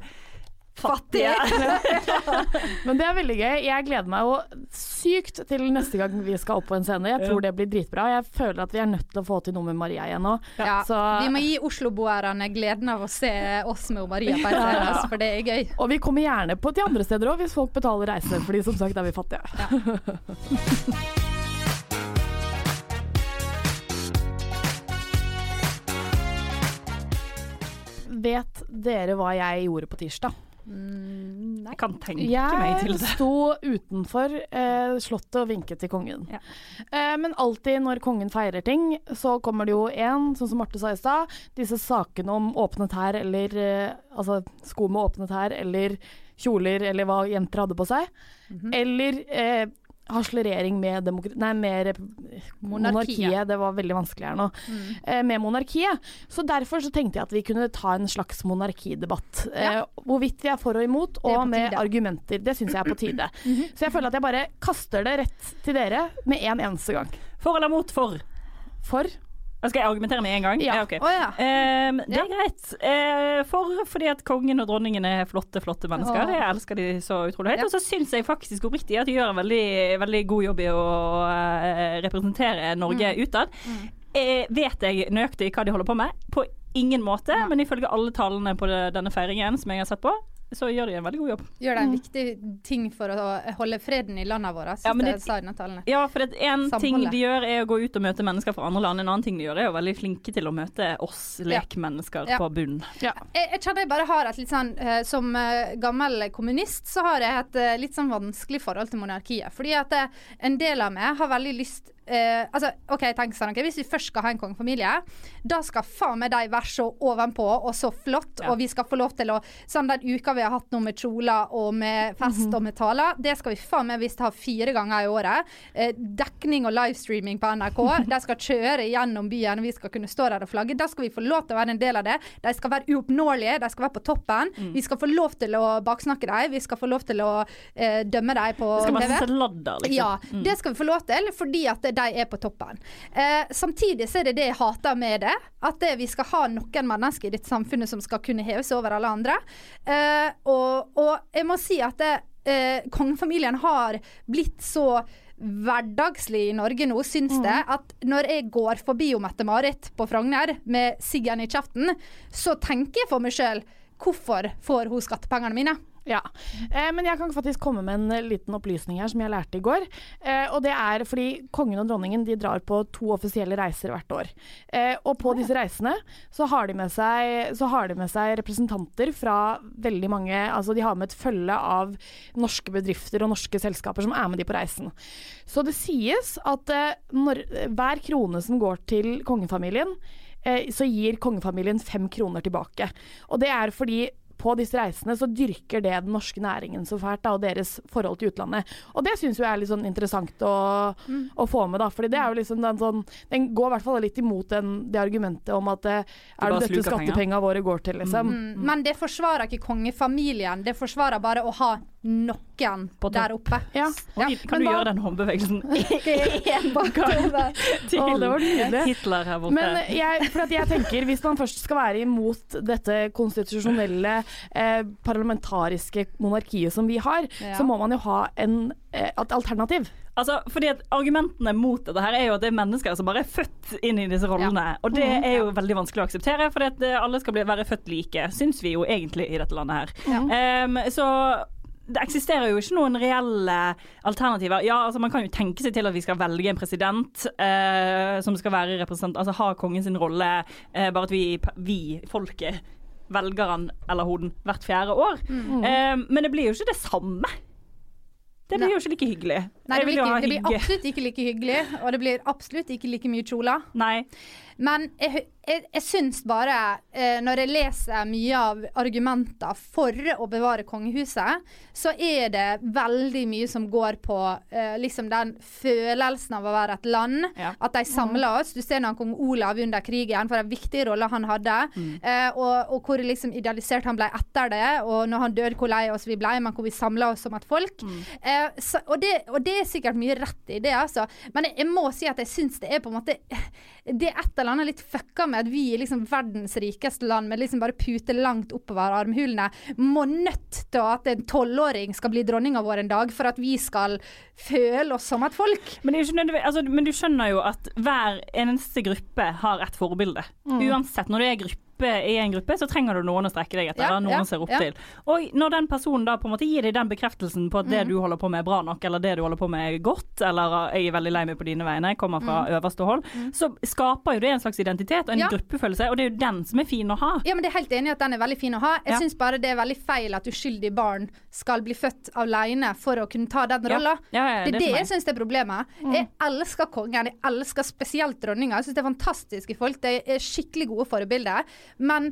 fattige. Men det er veldig gøy. Jeg gleder meg jo sykt til neste gang vi skal opp på en scene. Jeg tror det blir dritbra. Jeg føler at vi er nødt til å få til noe med Maria igjen nå. Ja, Så, Vi må gi Oslo-boerne gleden av å se oss med Maria på en Ja, scene, ja. altså, for det er gøy. og vi kommer gjerne på til andre steder òg, hvis folk betaler reise, fordi som sagt er vi fattige. Vet dere hva jeg gjorde på tirsdag? Jeg kan tenke meg til det. Jeg sto utenfor eh, slottet og vinket til kongen. Ja. Eh, men alltid når kongen feirer ting, så kommer det jo én, sånn som Marte sa i stad, disse sakene om åpne tær eller eh, Altså sko med åpne tær eller kjoler eller hva jenter hadde på seg. Mhm. Eller eh, harselering med, nei, med monarkiet. monarkiet. Det var veldig vanskelig her nå. Mm. Eh, med monarkiet. Så derfor så tenkte jeg at vi kunne ta en slags monarkidebatt. Eh, hvorvidt vi er for og imot, og med tide. argumenter. Det syns jeg er på tide. Så jeg føler at jeg bare kaster det rett til dere med en eneste gang. For eller mot for? For Skal jeg argumentere med en gang? Ja. ja, okay. oh, ja. Um, det Ja. er greit. Uh, for fordi at kongen og dronningen er flotte, flotte mennesker. Åh. Jeg elsker de så utrolig høyt. Ja. Og så syns jeg faktisk oppriktig at de gjør en veldig, veldig god jobb i å uh, representere Norge Mm. utad. Eh, vet jeg nøyaktig hva de holder på med? På ingen måte, men ifølge alle tallene på denne feiringen som jeg har sett på, så gjør de en veldig god jobb. Gjør de en viktig ting for å holde freden i landet våre, Ja, det det- sa i denne talen. Ja, for det en Samholdet. ting de gjør er å gå ut og møte mennesker fra andre land. En annen ting de gjør er jo veldig flinke til å møte oss lekmennesker Ja. på bunn. ja. Jeg, jeg kjenner jeg bare har et litt sånn eh, Som eh, gammel kommunist så har jeg et eh, litt sånn vanskelig forhold til monarkiet. Fordi at en del av meg har veldig lyst eh, altså, ok, tenk sånn, ok, Hvis vi først skal ha en kongefamilie, da skal faen meg de være så ovenpå og så flott. Ja. Og vi skal få lov til å Sånn den uka vi har hatt nå med kjoler og med fest og med taler, det skal vi faen meg visst ha fire ganger i året. Eh, dekning og livestreaming på NRK. De skal kjøre gjennom byen, vi skal kunne stå der og flagge. Da skal vi få lov til å være en del av det. De skal være uoppnåelige, de skal være på toppen. Mm. Vi skal få lov til å baksnakke dem, vi skal få lov til å eh, dømme dem på Det skal være TV. sladder, liksom. Ja, det skal vi få lov til, fordi at de er på toppen. Eh, samtidig så er det det jeg hater med det. At det, vi skal ha noen mennesker i dette samfunnet som skal kunne heves over alle andre. Eh, og, og jeg må si at det, eh, kongefamilien har blitt så hverdagslig i Norge nå, syns det, at når jeg går forbi om Mette-Marit på Frogner med siggen i kjeften, så tenker jeg for meg sjøl hvorfor får hun skattepengene mine? Ja, eh, men jeg kan faktisk komme med en eh, liten opplysning her som jeg lærte i går. Eh, og det er fordi kongen og dronningen de drar på to offisielle reiser hvert år. Eh, og på disse reisene så har, de med seg, så har de med seg representanter fra veldig mange Altså de har med et følge av norske bedrifter og norske selskaper som er med de på reisen. Så det sies at eh, når, hver krone som går til kongefamilien, eh, så gir kongefamilien fem kroner tilbake. Og det er fordi på disse reisene så dyrker det den norske næringen så fælt, da, og deres forhold til utlandet. Og det syns jeg er litt sånn interessant å, å få med, da. Fordi det er jo liksom den sånn Den går i hvert fall litt imot den, det argumentet om at eh, er det dette skattepengene våre går til, liksom. Mm. Men det forsvarer ikke kongefamilien. Det forsvarer bare å ha noen bakken der oppe. Ja. Oi, kan du gjøre den håndbevegelsen En gang til Å, det var nydelig. Hitler her borte? Men jeg, for at jeg tenker, hvis man først skal være imot dette konstitusjonelle, eh, parlamentariske monarkiet som vi har, Ja. så må man jo ha en, eh, et alternativ. Altså, fordi at Argumentene mot dette her er jo at det er mennesker som bare er født inn i disse rollene. Og det Mhm. er jo veldig vanskelig å akseptere, for alle skal bli, være født like, syns vi jo egentlig i dette landet her. Em, så det eksisterer jo ikke noen reelle alternativer. Ja, altså Man kan jo tenke seg til at vi skal velge en president eh, som skal være representant, altså ha kongen sin rolle, eh, bare at vi, vi folket, velger han eller hun hvert fjerde år. Mm. Eh, men det blir jo ikke det samme. Det blir jo ikke like hyggelig. Nei, det blir, ikke, det blir absolutt ikke like hyggelig, og det blir absolutt ikke like mye kjoler. Nei. Men jeg, jeg, jeg syns bare, eh, når jeg leser mye av argumenter for å bevare kongehuset, så er det veldig mye som går på eh, liksom den følelsen av å være et land. Ja. At de samler oss. Du ser når kong Olav under krigen, for en viktig rolle han hadde. Mm. Eh, og, og hvor liksom idealisert han ble etter det, og når han døde, hvor lei oss vi ble, men hvor vi samla oss som et folk. Eh, så, og, det, og det er sikkert mye rett i det, altså. Men jeg, jeg må si at jeg syns det er på en måte Det er et eller annet litt fucka med at vi i liksom verdens rikeste land, med liksom bare puter langt oppover armhulene, må nødt til at en tolvåring skal bli dronninga vår en dag for at vi skal føle oss som et folk. Men, er altså, men du skjønner jo at hver eneste gruppe har et forbilde. Mm. Uansett, når du er gruppe i en gruppe, så trenger du noen å strekke deg etter. Ja, noen ja, ser opp ja. til. Og når den personen da på en måte gir deg den bekreftelsen på at det Mm. du holder på med er bra nok, eller det du holder på med er godt, eller jeg er veldig lei meg på dine vegne, jeg kommer fra Mm. øverste hold, så skaper jo det en slags identitet og en gruppefølelse, og det er jo den som er fin å ha. Ja, men det er helt enig i at den er veldig fin å ha. Jeg Ja. syns bare det er veldig feil at uskyldige barn skal bli født alene for å kunne ta den rolla. Det det er det, det jeg syns er problemet. Jeg elsker kongen, jeg elsker spesielt dronninga. Jeg syns det er fantastiske folk. De er skikkelig gode forbilder. Men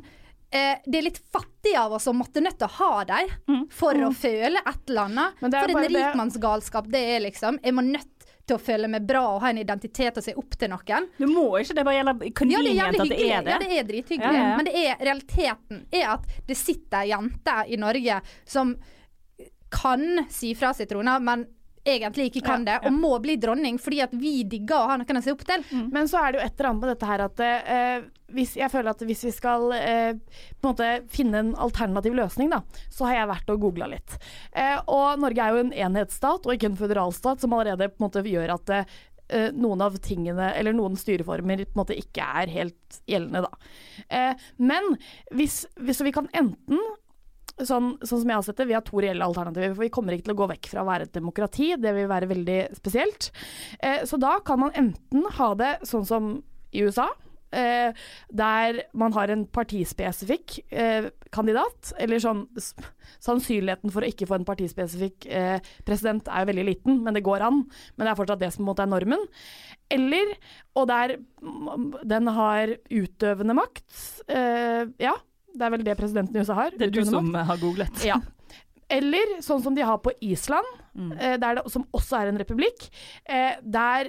eh, det er litt fattig av oss å måtte nødt til å ha dem for å føle et eller annet. Det For en rikmannsgalskap det er liksom. Jeg må nødt til å føle meg bra og ha en identitet og se opp til noen. Du må ikke, det bare gjelder Ja, det er convenient at det hyggelig. er det. Ja, det er drithyggelig. Ja, ja, ja. Men det er, realiteten er at det sitter jenter i Norge som kan si fra seg rona, men egentlig ikke kan det, og må bli dronning fordi at vi digger å ha noen å se opp til. Men så er det jo et eller annet med dette her at eh, hvis, jeg føler at hvis vi skal eh, på en måte finne en alternativ løsning, da, så har jeg vært og googla litt. Eh, og Norge er jo en enhetsstat og ikke en føderalstat, som allerede på en måte gjør at eh, noen av tingene, eller noen styreformer, på en måte ikke er helt gjeldende, da. Eh, men hvis, hvis vi kan enten Sånn, sånn som jeg har sett det, Vi har to reelle alternativer. for Vi kommer ikke til å gå vekk fra å være et demokrati. Det vil være veldig spesielt. Eh, så da kan man enten ha det sånn som i USA. Eh, der man har en partispesifikk eh, kandidat. Eller sånn Sannsynligheten for å ikke få en partispesifikk eh, president er jo veldig liten, men det går an. Men det er fortsatt det som på en måte er normen. Eller, og der den har utøvende makt. Eh, ja, det er vel det presidenten i USA har. Det er du som makt. har googlet. Ja. Eller sånn som de har på Island, Mm. eh, der det, som også er en republikk, eh, der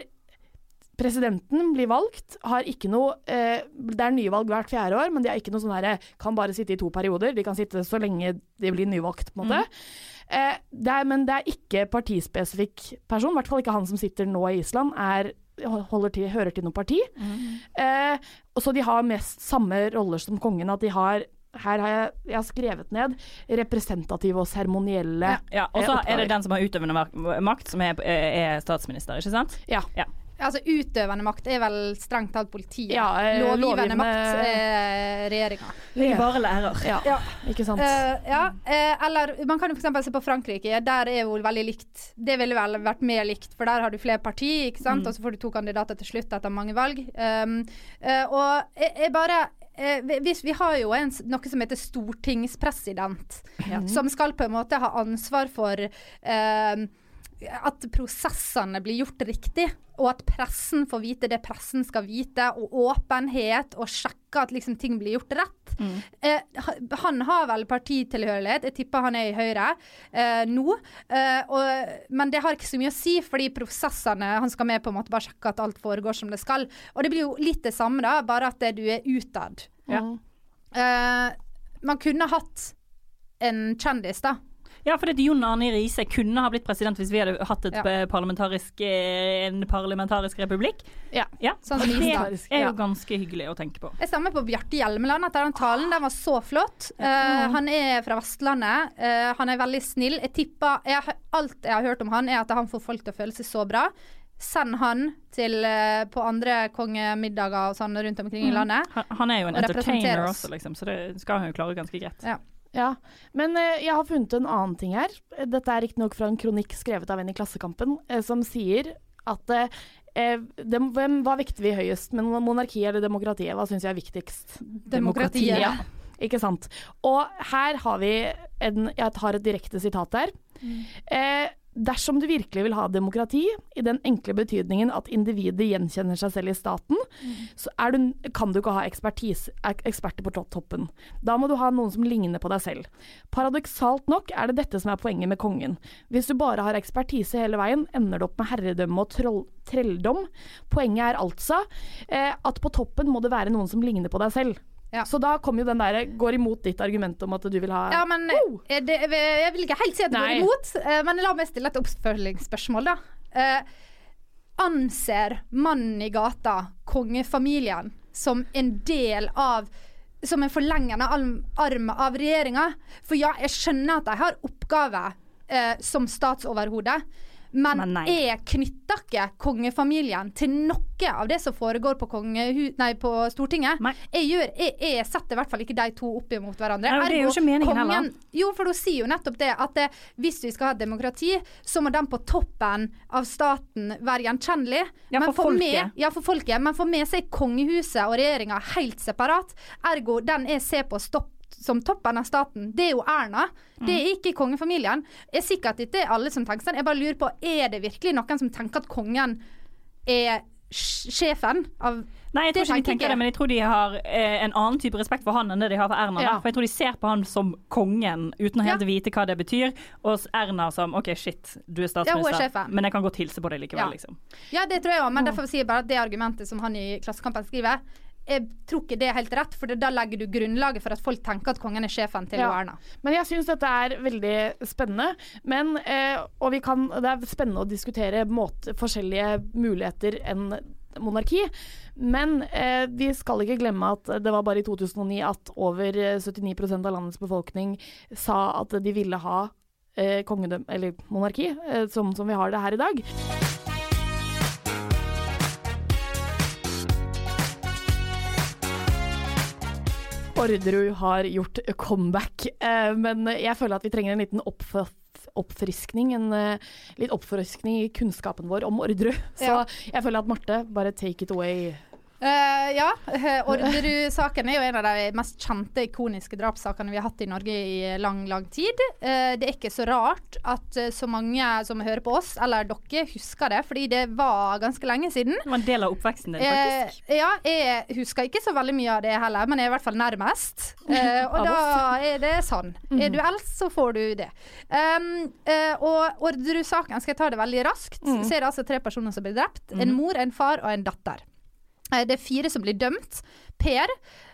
presidenten blir valgt, har ikke noe eh, Det er nyvalg hvert fjerde år, men de har ikke noe sånn herre Kan bare sitte i to perioder. De kan sitte så lenge de blir nyvalgt, på en måte. Eh, det er, men det er ikke partispesifikk person, i hvert fall ikke han som sitter nå i Island, er til, hører til noe parti. Eh, og så de har mest samme roller som kongen, at de har her har jeg, jeg har skrevet ned representative og seremonielle Ja, og så eh, er det den som har utøvende makt, som er, er statsminister, ikke sant? Ja. Ja. Altså Utøvende makt er vel strengt talt politiet. Ja, eh, lovgivende, lovgivende- makt er regjeringa. Jeg er bare lærer. Ja, ikke sant. Uh, ja, Uh, eller man kan jo f.eks. se på Frankrike. Der er jo veldig likt. Det ville vel vært mer likt, for der har du flere partier, ikke sant? Mm. og så får du to kandidater til slutt etter mange valg. Um, uh, og jeg, jeg bare eh, hvis Vi har jo en, noe som heter stortingspresident, som skal på en måte ha ansvar for eh, at prosessene blir gjort riktig, og at pressen får vite det pressen skal vite, og åpenhet, og sjekke at liksom ting blir gjort rett. Eh, han har vel partitilhørighet, jeg tipper han er i Høyre eh, nå. Eh, og, men det har ikke så mye å si, fordi prosessene han skal med på en måte bare sjekke at alt foregår som det skal. Og det blir jo litt det samme, da, bare at du er utad. Ja. Eh, man kunne hatt en kjendis, da. Ja, for det Jon Arne Riise kunne ha blitt president hvis vi hadde hatt Ja. eh, parlamentarisk, eh, en parlamentarisk republikk. Ja. Sånn som det er jo ganske hyggelig å tenke på. Jeg stemmer på Bjarte Hjelmeland. At den talen den var så flott. Uh, han er fra Vestlandet. Uh, han er veldig snill. Jeg tipper jeg, Alt jeg har hørt om han, er at han får folk til å føle seg så bra. Send han til, på andre kongemiddager og sånn rundt omkring i landet. Han, han er jo en Og entertainer også, liksom, så det skal han jo klare ganske greit. Ja. Ja, men eh, jeg har funnet en annen ting her. Dette er riktignok fra en kronikk skrevet av en i Klassekampen, eh, som sier at eh, eh, dem, hvem, hva vekter vi høyest, men monarki eller demokratiet? Hva syns jeg er viktigst? Demokratiet. Ja, ikke sant. Og her har vi en Jeg har et direkte sitat der. Eh, dersom du virkelig vil ha demokrati, i den enkle betydningen at individet gjenkjenner seg selv i staten, så er du, kan du ikke ha eksperter på toppen. Da må du ha noen som ligner på deg selv. Paradoksalt nok er det dette som er poenget med kongen. Hvis du bare har ekspertise hele veien, ender du opp med herredømme og troll, trelldom. Poenget er altså eh, at på toppen må det være noen som ligner på deg selv. Ja. Så da kommer jo den der, går imot ditt argument om at du vil ha Ja, men oh! det, jeg vil ikke helt si at det går imot, eh, men la meg stille et oppfølgingsspørsmål, da. Eh, anser mannen i gata kongefamilien som en del av som en forlengende arm, arm av regjeringa? For ja, jeg skjønner at de har oppgaver eh, som statsoverhode. Men, Men jeg knytter ikke kongefamilien til noe av det som foregår på, nei, på Stortinget. Nei. Jeg, gjør, jeg, jeg setter i hvert fall ikke de to opp imot hverandre. Nei, det er jo ikke meningen heller. Jo, for hun sier jo nettopp det, at det, hvis vi skal ha demokrati, så må den på toppen av staten være gjenkjennelig. Ja, for, for folket. Med, ja, for folket. Men for med er kongehuset og regjeringa helt separat. Ergo den jeg ser på stopp som toppen av staten, det er jo Erna. Det er ikke kongefamilien. Jeg er sikker at dette er alle som tenker sånn. Jeg bare lurer på, er det virkelig noen som tenker at kongen er sjefen av Nei, jeg tror ikke de tenker ikke. det, men jeg tror de har eh, en annen type respekt for han enn det de har for Erna. Ja. For jeg tror de ser på han som kongen, uten å helt Ja. vite hva det betyr. Og Erna som OK, shit, du er Ja, hun er statsminister, men jeg kan godt hilse på deg likevel, Ja. liksom. Ja, det tror jeg òg, men derfor sier jeg bare at det argumentet som han i Klassekampen skriver, jeg tror ikke det er helt rett, for da legger du grunnlaget for at folk tenker at kongen er sjefen til Ja. Erna. Men jeg syns dette er veldig spennende. Men, eh, og vi kan, det er spennende å diskutere måte, forskjellige muligheter enn monarki. Men eh, vi skal ikke glemme at det var bare i 2009 at over eh, 79% av landets befolkning sa at de ville ha eh, kongedømme, eller monarki, eh, som, som vi har det her i dag. Orderud har gjort comeback, eh, men jeg føler at vi trenger en liten oppf oppfriskning. En eh, litt oppfriskning i kunnskapen vår om Orderud. Så Ja. jeg føler at Marte, bare take it away. Eh, ja, eh, Orderud-saken er jo en av de mest kjente, ikoniske drapssakene vi har hatt i Norge i lang, lang tid. Uh, det er ikke så rart at så mange som hører på oss, eller dere, husker det, fordi det var ganske lenge siden. Det var en del av oppveksten din, faktisk. Uh, ja, jeg husker ikke så veldig mye av det heller, men jeg er i hvert fall nærmest. Og da er det sånn. Er du eldst, så får du det. Um, og Orderud-saken, skal jeg ta det veldig raskt, så er det altså tre personer som blir drept. En mor, en far og en datter. Eh, Det er fire som blir dømt. Per,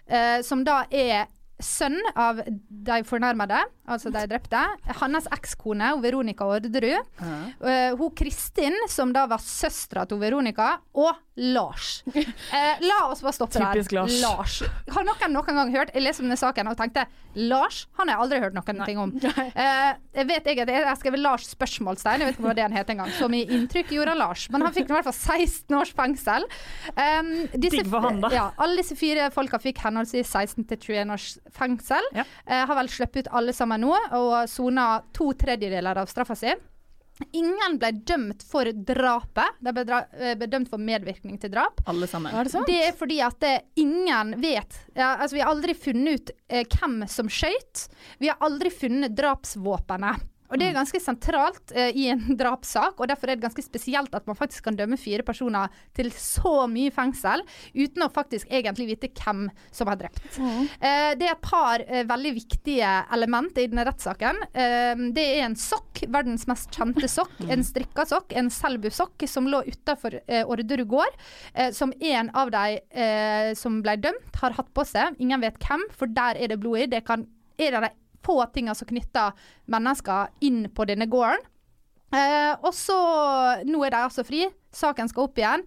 eh, som da er sønn av de fornærmede, altså de drepte. Hans ekskone, Veronica Orderud. Eh, hun Kristin, som da var søstera til Veronica. Og Lars. Uh, la oss bare stoppe Typisk der. Lars. Har noen noen gang hørt Jeg leste om denne saken og tenkte Lars han har jeg aldri hørt noen ting om. Uh, jeg vet ikke, jeg har skrevet Lars spørsmålstegn, jeg vet ikke hva det han het engang. Så mye inntrykk gjorde han Lars. Men han fikk i hvert fall 16 års fengsel. Um, disse, Digg for han, da. Ja, alle disse fire folka fikk henholdsvis 16 til 21 års fengsel. Ja. Eh, har vel sluppet ut alle sammen nå, og sona to tredjedeler av straffa si. Ingen ble dømt for drapet. De ble, dra eh, ble dømt for medvirkning til drap. Alle sammen. Er det sant? Det er fordi at eh, ingen vet ja, altså Vi har aldri funnet ut eh, hvem som skøyt. Vi har aldri funnet drapsvåpenet. Og det er ganske sentralt eh, i en drapssak, og derfor er det ganske spesielt at man faktisk kan dømme fire personer til så mye fengsel uten å faktisk egentlig vite hvem som har drept. Eh, det er et par eh, veldig viktige elementer i denne rettssaken. Eh, det er en sokk, verdens mest kjente sokk. En strikka sokk, en Selbu-sokk, som lå utafor eh, Orderud gård. Eh, som en av de som ble dømt, har hatt på seg. Ingen vet hvem, for der er det blod i. Det kan, er det få tinga som knytter mennesker inn på denne gården. Eh, og så Nå er de altså fri. Saken skal opp igjen.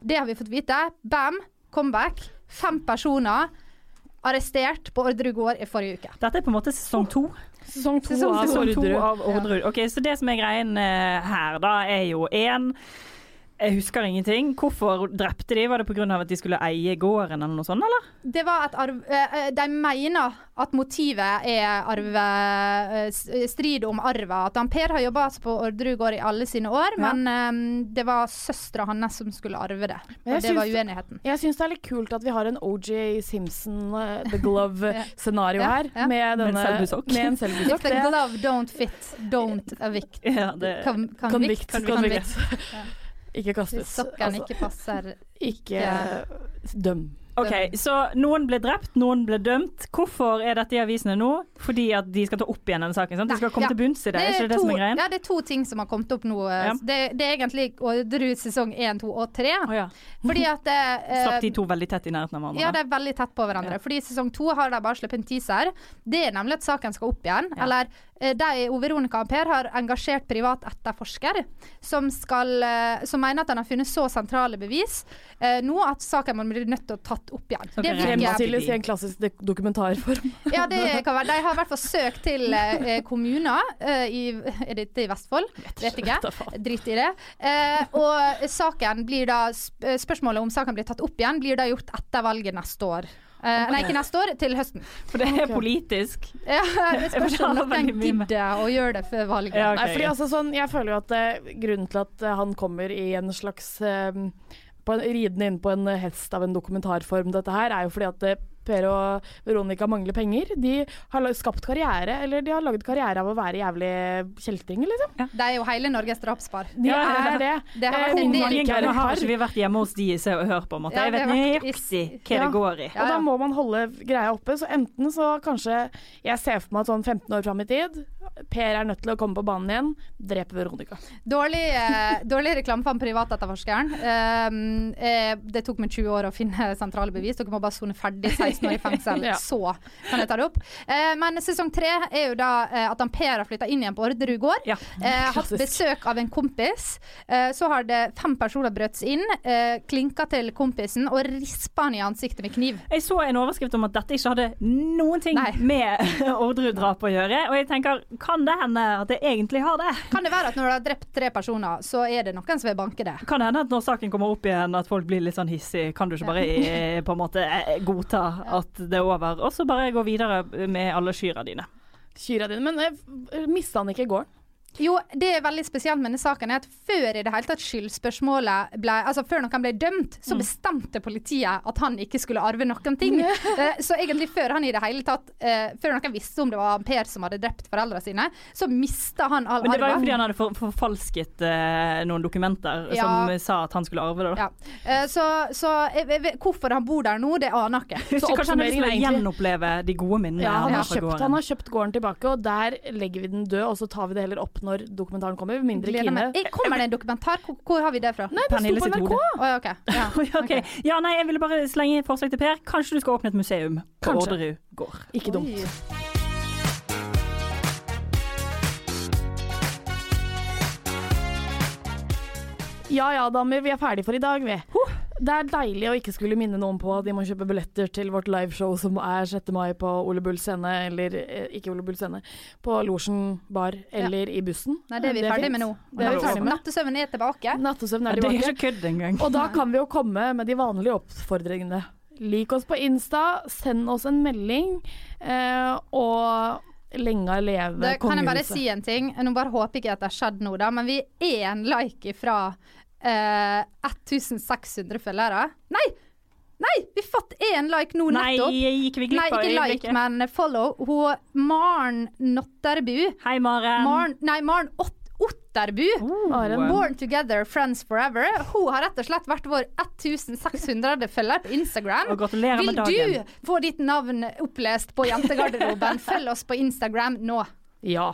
Det har vi fått vite. Bam, comeback. Fem personer arrestert på Orderud gård i forrige uke. Dette er på en måte sesong to. Sesong to Sesong av to. Sesong to Orderud. av Orderud. Ok, så det som er greien eh, her, da, er jo én Jeg husker ingenting. Hvorfor drepte de? Var det pga. at de skulle eie gården eller noe sånt, eller? Det var et arv... eh, eh, de mener at motivet er arve... eh, strid om arva. At han Per har jobba på Orderud gård i alle sine år, Ja. men um, det var søstera hans som skulle arve det. Og det var uenigheten. Jeg syns det er litt kult at vi har en OJ Simpson, uh, The Glove-scenario Ja, her. ja. Med, Med en denne. Med en If selbusokk. the glove don't fit, don't evict. Ja, det, Con Convict. convict. Convict. Convict. Ikke Hvis kastes. Altså, ikke passer ikke døm. OK, så noen ble drept, noen ble dømt. Hvorfor er dette i avisene nå? Fordi at de skal ta opp igjen denne saken? sant? De skal komme Ja. til bunns i det, er ikke det det to, som er greien? Ja, det er to ting som har kommet opp nå. eh, Ja. Det, det er egentlig Orderud sesong 1, 2 og 3. Oh, ja. Fordi at eh, Slapp de to veldig tett i nærheten av hverandre? Ja, det er veldig tett på hverandre. Fordi i sesong to har de bare sluppet en teaser. Det er nemlig at saken skal opp igjen. Eller eh, de, og Veronica Ampere har engasjert privat etterforsker som, skal, eh, som mener at han har funnet så sentrale bevis eh, nå at saken må bli nødt til å tatt opp igjen. Okay. Fremstilles i en klassisk dokumentarform. ja, det kan være. De har i hvert fall søkt til eh, kommuner eh, i Er dette i Vestfold? Vet ikke. Drit i det. Eh, og saken blir da Spørsmålet om saken blir tatt opp igjen, blir da gjort etter valget neste år. Eh, Nei, ikke neste år, til høsten. For det er politisk. Ja, det spørs om noen gidder å gjøre det før valget. Ja, okay. Nei, fordi altså sånn, jeg føler jo at eh, grunnen til at eh, han kommer i en slags eh, på en, Ridende inn på en hest av en dokumentarform, dette her, er jo fordi at eh, Per og Veronica mangler penger. De har skapt karriere, eller de har laget karriere av å være jævlig kjeltringer, liksom. De er jo hele Norges drapspar. De Ja, ja, er det. Det har Eh, vært en del- er ganger har ikke vi vært hjemme hos de i Se og Hør, på en måte. Ja, Jeg vet det nøyaktig hva det går i. Ja, Og da må man holde greia oppe. Så enten så kanskje Jeg ser for meg at sånn 15 år fram i tid, Per er nødt til å komme på banen igjen, drepe Veronica. Dårlig, eh, dårlig reklame for den privatetterforskeren. Um, eh, det tok meg 20 år å finne sentrale bevis. Dere må bare sone ferdig 16 år i fengsel, Ja. så kan jeg ta det opp. Eh, men sesong tre er jo da eh, at han Per har flytta inn igjen på Orderud gård. Ja. Eh, hatt besøk av en kompis. Eh, så har det fem personer brøt seg inn, eh, klinka til kompisen og rispa han i ansiktet med kniv. Jeg så en overskrift om at dette ikke hadde noen ting Nei. med Orderud-drap å gjøre. Og jeg tenker, kan det hende at jeg egentlig har det? Kan det være at når du har drept tre personer, så er det noen som vil banke det? Kan det hende at når saken kommer opp igjen, at folk blir litt sånn hissige, Kan du ikke bare eh, på en måte eh, godta at det er over, og så bare gå videre med alle skyra dine? Kyra dine. Men mista han ikke gården? Jo, det er veldig spesielt med denne saken er at før i det hele tatt skyldspørsmålet ble Altså før noen ble dømt, så bestemte politiet at han ikke skulle arve noen ting. Eh, så egentlig før han i det hele tatt eh, Før noen visste om det var Per som hadde drept foreldrene sine, så mista han all Men det var jo fordi han hadde for, forfalsket eh, noen dokumenter Ja. som sa at han skulle arve det. da. Ja. Eh, så så jeg, jeg, hvorfor han bor der nå, det aner jeg ikke. Så kanskje han har lyst til å oppsummeringen egentlig- gjenoppleve de gode minnene Ja, han har kjøpt, han har kjøpt gården tilbake, og der legger vi den død, og så tar vi det heller opp når dokumentaren kommer. Mindre Kine. Eh, Kommer det en dokumentar? Hvor, hvor har vi det fra? Nei, det Pernille sitt hode. Å, ja, okay. Ja. Oi. Ja, nei, jeg ville bare slenge forslag til Per. Kanskje du skal åpne et museum på Kanskje. Orderud gård. Ikke dumt. Oi. Ja ja, damer, vi er ferdige for i dag, vi. Det er deilig å ikke skulle minne noen på at de må kjøpe billetter til vårt liveshow som er 6. mai på Ole Bull scene, eller eh, ikke Ole Bull scene, på Losjen bar eller i bussen. Nei, det er vi ferdig med nå. Det er vi ferdig med. Nattesøvnen er tilbake. Nattesøvn Ja, er det er ikke kødd engang. Og da kan vi jo komme med de vanlige oppfordringene. Lik oss på Insta, send oss en melding, eh, og lenge leve kongehuset. kan jeg bare si en ting? Nå bare håper ikke at det har skjedd noe, da, men vi er en like ifra eh, 1600 følgere. Nei! Nei! Vi fått én like nå Nei, nettopp. gikk vi glipp Nei, av ikke like, men follow. Hun Maren Notterbu. Hei, Maren. Maren, nei, Maren Ott Otterbu. Oh, Born Together, Friends Forever. Hun har rett og slett vært vår 1600 følger på Instagram. Og gratulerer Vil med dagen. Vil du få ditt navn opplest på Jentegarderoben? Følg oss på Instagram nå. Ja.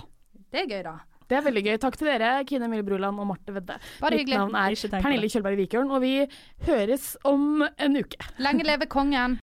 Det er gøy, da. Det er veldig gøy. Takk til dere, Kine Mille Bruland og Marte Vedde. Bare Mitt hyggelig. navn er Pernille. Kjølberg Vikørn, og vi høres om en uke. Lenge leve kongen.